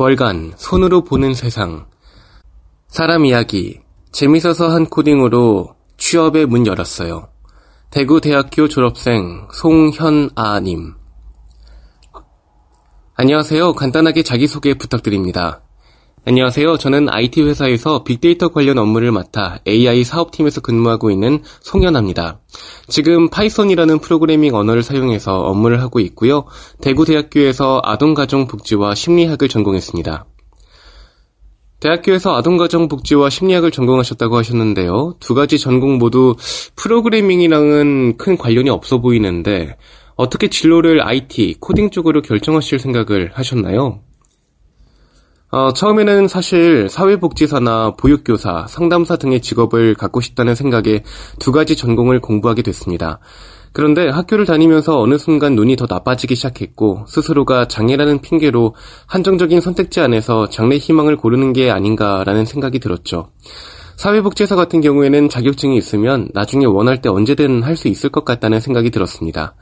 월간 손으로 보는 세상 사람 이야기 재밌어서 한 코딩으로 취업의 문 열었어요. 대구대학교 졸업생 송현아님 안녕하세요. 간단하게 자기소개 부탁드립니다. 안녕하세요. 저는 IT 회사에서 빅데이터 관련 업무를 맡아 AI 사업팀에서 근무하고 있는 송현아입니다. 지금 파이썬이라는 프로그래밍 언어를 사용해서 업무를 하고 있고요. 대구대학교에서 아동가정복지와 심리학을 전공했습니다. 대학교에서 아동가정복지와 심리학을 전공하셨다고 하셨는데요. 두 가지 전공 모두 프로그래밍이랑은 큰 관련이 없어 보이는데 어떻게 진로를 IT, 코딩 쪽으로 결정하실 생각을 하셨나요? 어, 처음에는 사실 사회복지사나 보육교사, 상담사 등의 직업을 갖고 싶다는 생각에 두 가지 전공을 공부하게 됐습니다. 그런데 학교를 다니면서 어느 순간 눈이 더 나빠지기 시작했고 스스로가 장애라는 핑계로 한정적인 선택지 안에서 장래 희망을 고르는 게 아닌가라는 생각이 들었죠. 사회복지사 같은 경우에는 자격증이 있으면 나중에 원할 때 언제든 할 수 있을 것 같다는 생각이 들었습니다.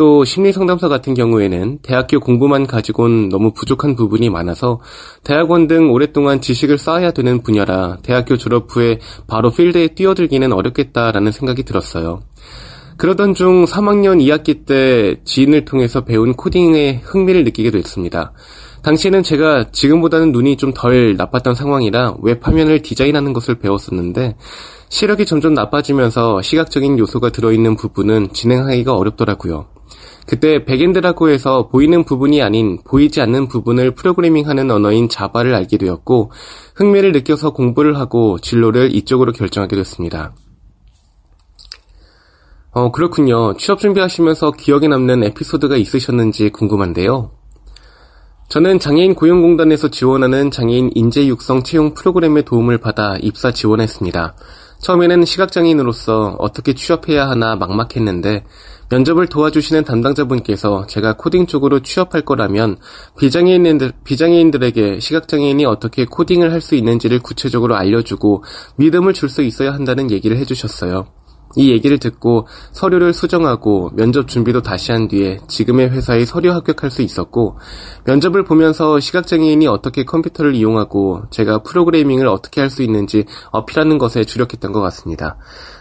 또 심리 상담사 같은 경우에는 대학교 공부만 가지고는 너무 부족한 부분이 많아서 대학원 등 오랫동안 지식을 쌓아야 되는 분야라 대학교 졸업 후에 바로 필드에 뛰어들기는 어렵겠다라는 생각이 들었어요. 그러던 중 3학년 2학기 때 지인을 통해서 배운 코딩에 흥미를 느끼게 됐습니다. 당시에는 제가 지금보다는 눈이 좀 덜 나빴던 상황이라 웹 화면을 디자인하는 것을 배웠었는데 시력이 점점 나빠지면서 시각적인 요소가 들어있는 부분은 진행하기가 어렵더라고요. 그때 backend라고 해서 보이는 부분이 아닌 보이지 않는 부분을 프로그래밍하는 언어인 자바를 알게 되었고 흥미를 느껴서 공부를 하고 진로를 이쪽으로 결정하게 됐습니다. 어, 그렇군요. 취업 준비하시면서 기억에 남는 에피소드가 있으셨는지 궁금한데요. 저는 장애인 고용공단에서 지원하는 장애인 인재 육성 채용 프로그램의 도움을 받아 입사 지원했습니다. 처음에는 시각장애인으로서 어떻게 취업해야 하나 막막했는데 면접을 도와주시는 담당자분께서 제가 코딩 쪽으로 취업할 거라면 비장애인들, 비장애인들에게 시각장애인이 어떻게 코딩을 할 수 있는지를 구체적으로 알려주고 믿음을 줄 수 있어야 한다는 얘기를 해주셨어요. 이 얘기를 듣고 서류를 수정하고 면접 준비도 다시 한 뒤에 지금의 회사에 서류 합격할 수 있었고 면접을 보면서 시각장애인이 어떻게 컴퓨터를 이용하고 제가 프로그래밍을 어떻게 할 수 있는지 어필하는 것에 주력했던 것 같습니다.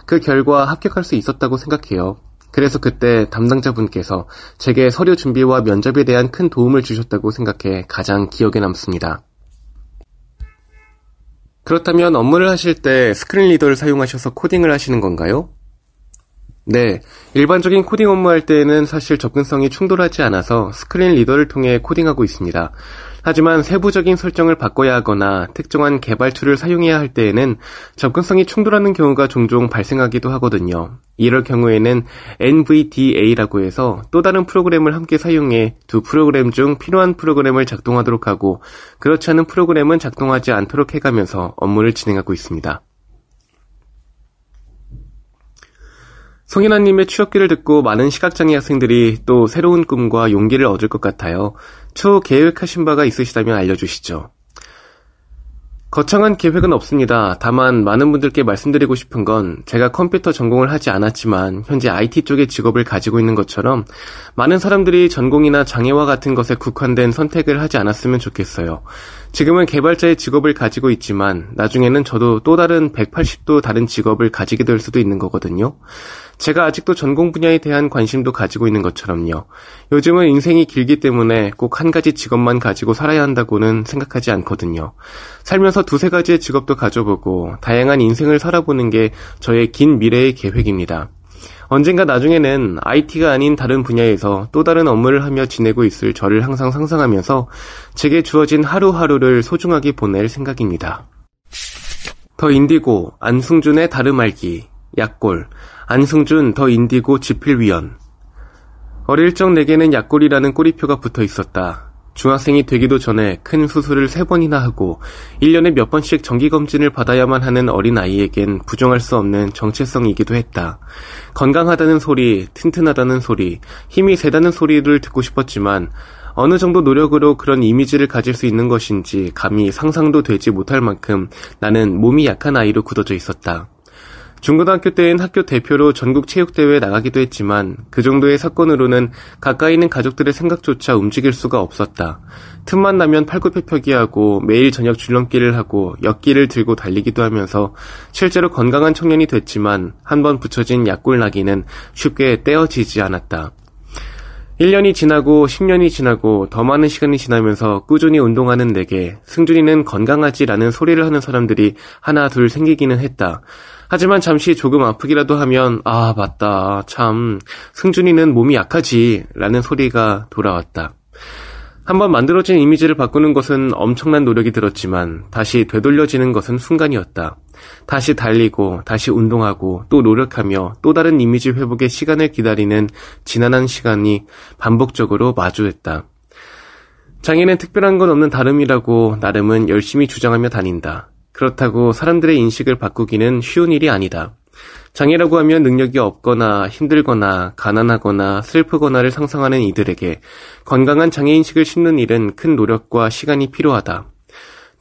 그 결과 합격할 수 있었다고 생각해요. 그래서 그때 담당자분께서 제게 서류 준비와 면접에 대한 큰 도움을 주셨다고 생각해 가장 기억에 남습니다. 그렇다면 업무를 하실 때 스크린 리더를 사용하셔서 코딩을 하시는 건가요? 네. 일반적인 코딩 업무할 때에는 사실 접근성이 충돌하지 않아서 screen reader를 통해 코딩하고 있습니다. 하지만 세부적인 설정을 바꿔야 하거나 특정한 개발 툴을 사용해야 할 때에는 접근성이 충돌하는 경우가 종종 발생하기도 하거든요. 이럴 경우에는 NVDA라고 해서 또 다른 프로그램을 함께 사용해 두 프로그램 중 필요한 프로그램을 작동하도록 하고 그렇지 않은 프로그램은 작동하지 않도록 해가면서 업무를 진행하고 있습니다. 송인아님의 취업기를 듣고 많은 시각장애 학생들이 또 새로운 꿈과 용기를 얻을 것 같아요. 추후 계획하신 바가 있으시다면 알려주시죠. 거창한 계획은 없습니다. 다만 많은 분들께 말씀드리고 싶은 건 제가 컴퓨터 전공을 하지 않았지만 현재 IT 쪽의 직업을 가지고 있는 것처럼 많은 사람들이 전공이나 장애와 같은 것에 국한된 선택을 하지 않았으면 좋겠어요. 지금은 개발자의 직업을 가지고 있지만 나중에는 저도 또 다른 180도 다른 직업을 가지게 될 수도 있는 거거든요. 제가 아직도 전공 분야에 대한 관심도 가지고 있는 것처럼요. 요즘은 인생이 길기 때문에 꼭 한 가지 직업만 가지고 살아야 한다고는 생각하지 않거든요. 살면서 두세 가지의 직업도 가져보고 다양한 인생을 살아보는 게 저의 긴 미래의 계획입니다. 언젠가 나중에는 IT가 아닌 다른 분야에서 또 다른 업무를 하며 지내고 있을 저를 항상 상상하면서 제게 주어진 하루하루를 소중하게 보낼 생각입니다. 더 인디고, 안승준의 다름 알기, 약골, 안승준 더 인디고 지필위원. 어릴 적 내게는 약골이라는 꼬리표가 붙어 있었다. 중학생이 되기도 전에 큰 수술을 세 번이나 하고 1년에 몇 번씩 정기검진을 받아야만 하는 어린아이에겐 부정할 수 없는 정체성이기도 했다. 건강하다는 소리, 튼튼하다는 소리, 힘이 세다는 소리를 듣고 싶었지만 어느 정도 노력으로 그런 이미지를 가질 수 있는 것인지 감히 상상도 되지 못할 만큼 나는 몸이 약한 아이로 굳어져 있었다. 중고등학교 때엔 학교 대표로 전국 체육대회에 나가기도 했지만 그 정도의 사건으로는 가까이 있는 가족들의 생각조차 움직일 수가 없었다. 틈만 나면 팔굽혀펴기하고 매일 저녁 줄넘기를 하고 역기를 들고 달리기도 하면서 실제로 건강한 청년이 됐지만 한 번 붙여진 약골나기는 쉽게 떼어지지 않았다. 1년이 지나고 10년이 지나고 더 많은 시간이 지나면서 꾸준히 운동하는 내게 승준이는 건강하지라는 소리를 하는 사람들이 하나 둘 생기기는 했다. 하지만 잠시 조금 아프기라도 하면 아 맞다 참 승준이는 몸이 약하지 라는 소리가 돌아왔다. 한번 만들어진 이미지를 바꾸는 것은 엄청난 노력이 들었지만 다시 되돌려지는 것은 순간이었다. 다시 달리고 다시 운동하고 또 노력하며 또 다른 이미지 회복의 시간을 기다리는 지난한 시간이 반복적으로 마주했다. 장애는 특별한 건 없는 다름이라고 나름은 열심히 주장하며 다닌다. 그렇다고 사람들의 인식을 바꾸기는 쉬운 일이 아니다. 장애라고 하면 능력이 없거나 힘들거나 가난하거나 슬프거나를 상상하는 이들에게 건강한 장애인식을 심는 일은 큰 노력과 시간이 필요하다.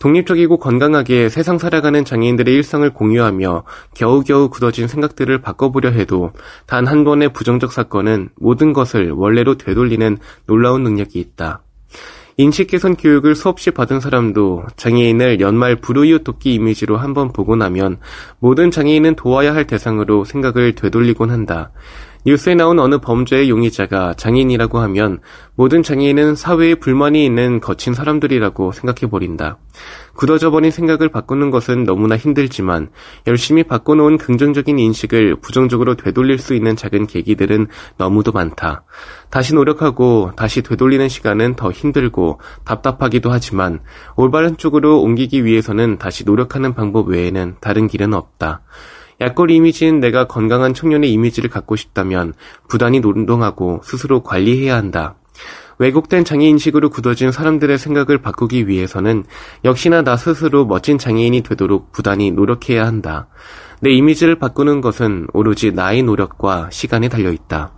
독립적이고 건강하게 세상 살아가는 장애인들의 일상을 공유하며 겨우겨우 굳어진 생각들을 바꿔보려 해도 단 한 번의 부정적 사건은 모든 것을 원래로 되돌리는 놀라운 능력이 있다. 인식 개선 교육을 수없이 받은 사람도 장애인을 연말 불우이웃 돕기 이미지로 한번 보고 나면 모든 장애인은 도와야 할 대상으로 생각을 되돌리곤 한다. 뉴스에 나온 어느 범죄의 용의자가 장애인이라고 하면 모든 장애인은 사회에 불만이 있는 거친 사람들이라고 생각해버린다. 굳어져 버린 생각을 바꾸는 것은 너무나 힘들지만 열심히 바꿔놓은 긍정적인 인식을 부정적으로 되돌릴 수 있는 작은 계기들은 너무도 많다. 다시 노력하고 다시 되돌리는 시간은 더 힘들고 답답하기도 하지만 올바른 쪽으로 옮기기 위해서는 다시 노력하는 방법 외에는 다른 길은 없다. 약골 이미지인 내가 건강한 청년의 이미지를 갖고 싶다면 부단히 운동하고 스스로 관리해야 한다. 왜곡된 장애인식으로 굳어진 사람들의 생각을 바꾸기 위해서는 역시나 나 스스로 멋진 장애인이 되도록 부단히 노력해야 한다. 내 이미지를 바꾸는 것은 오로지 나의 노력과 시간에 달려 있다.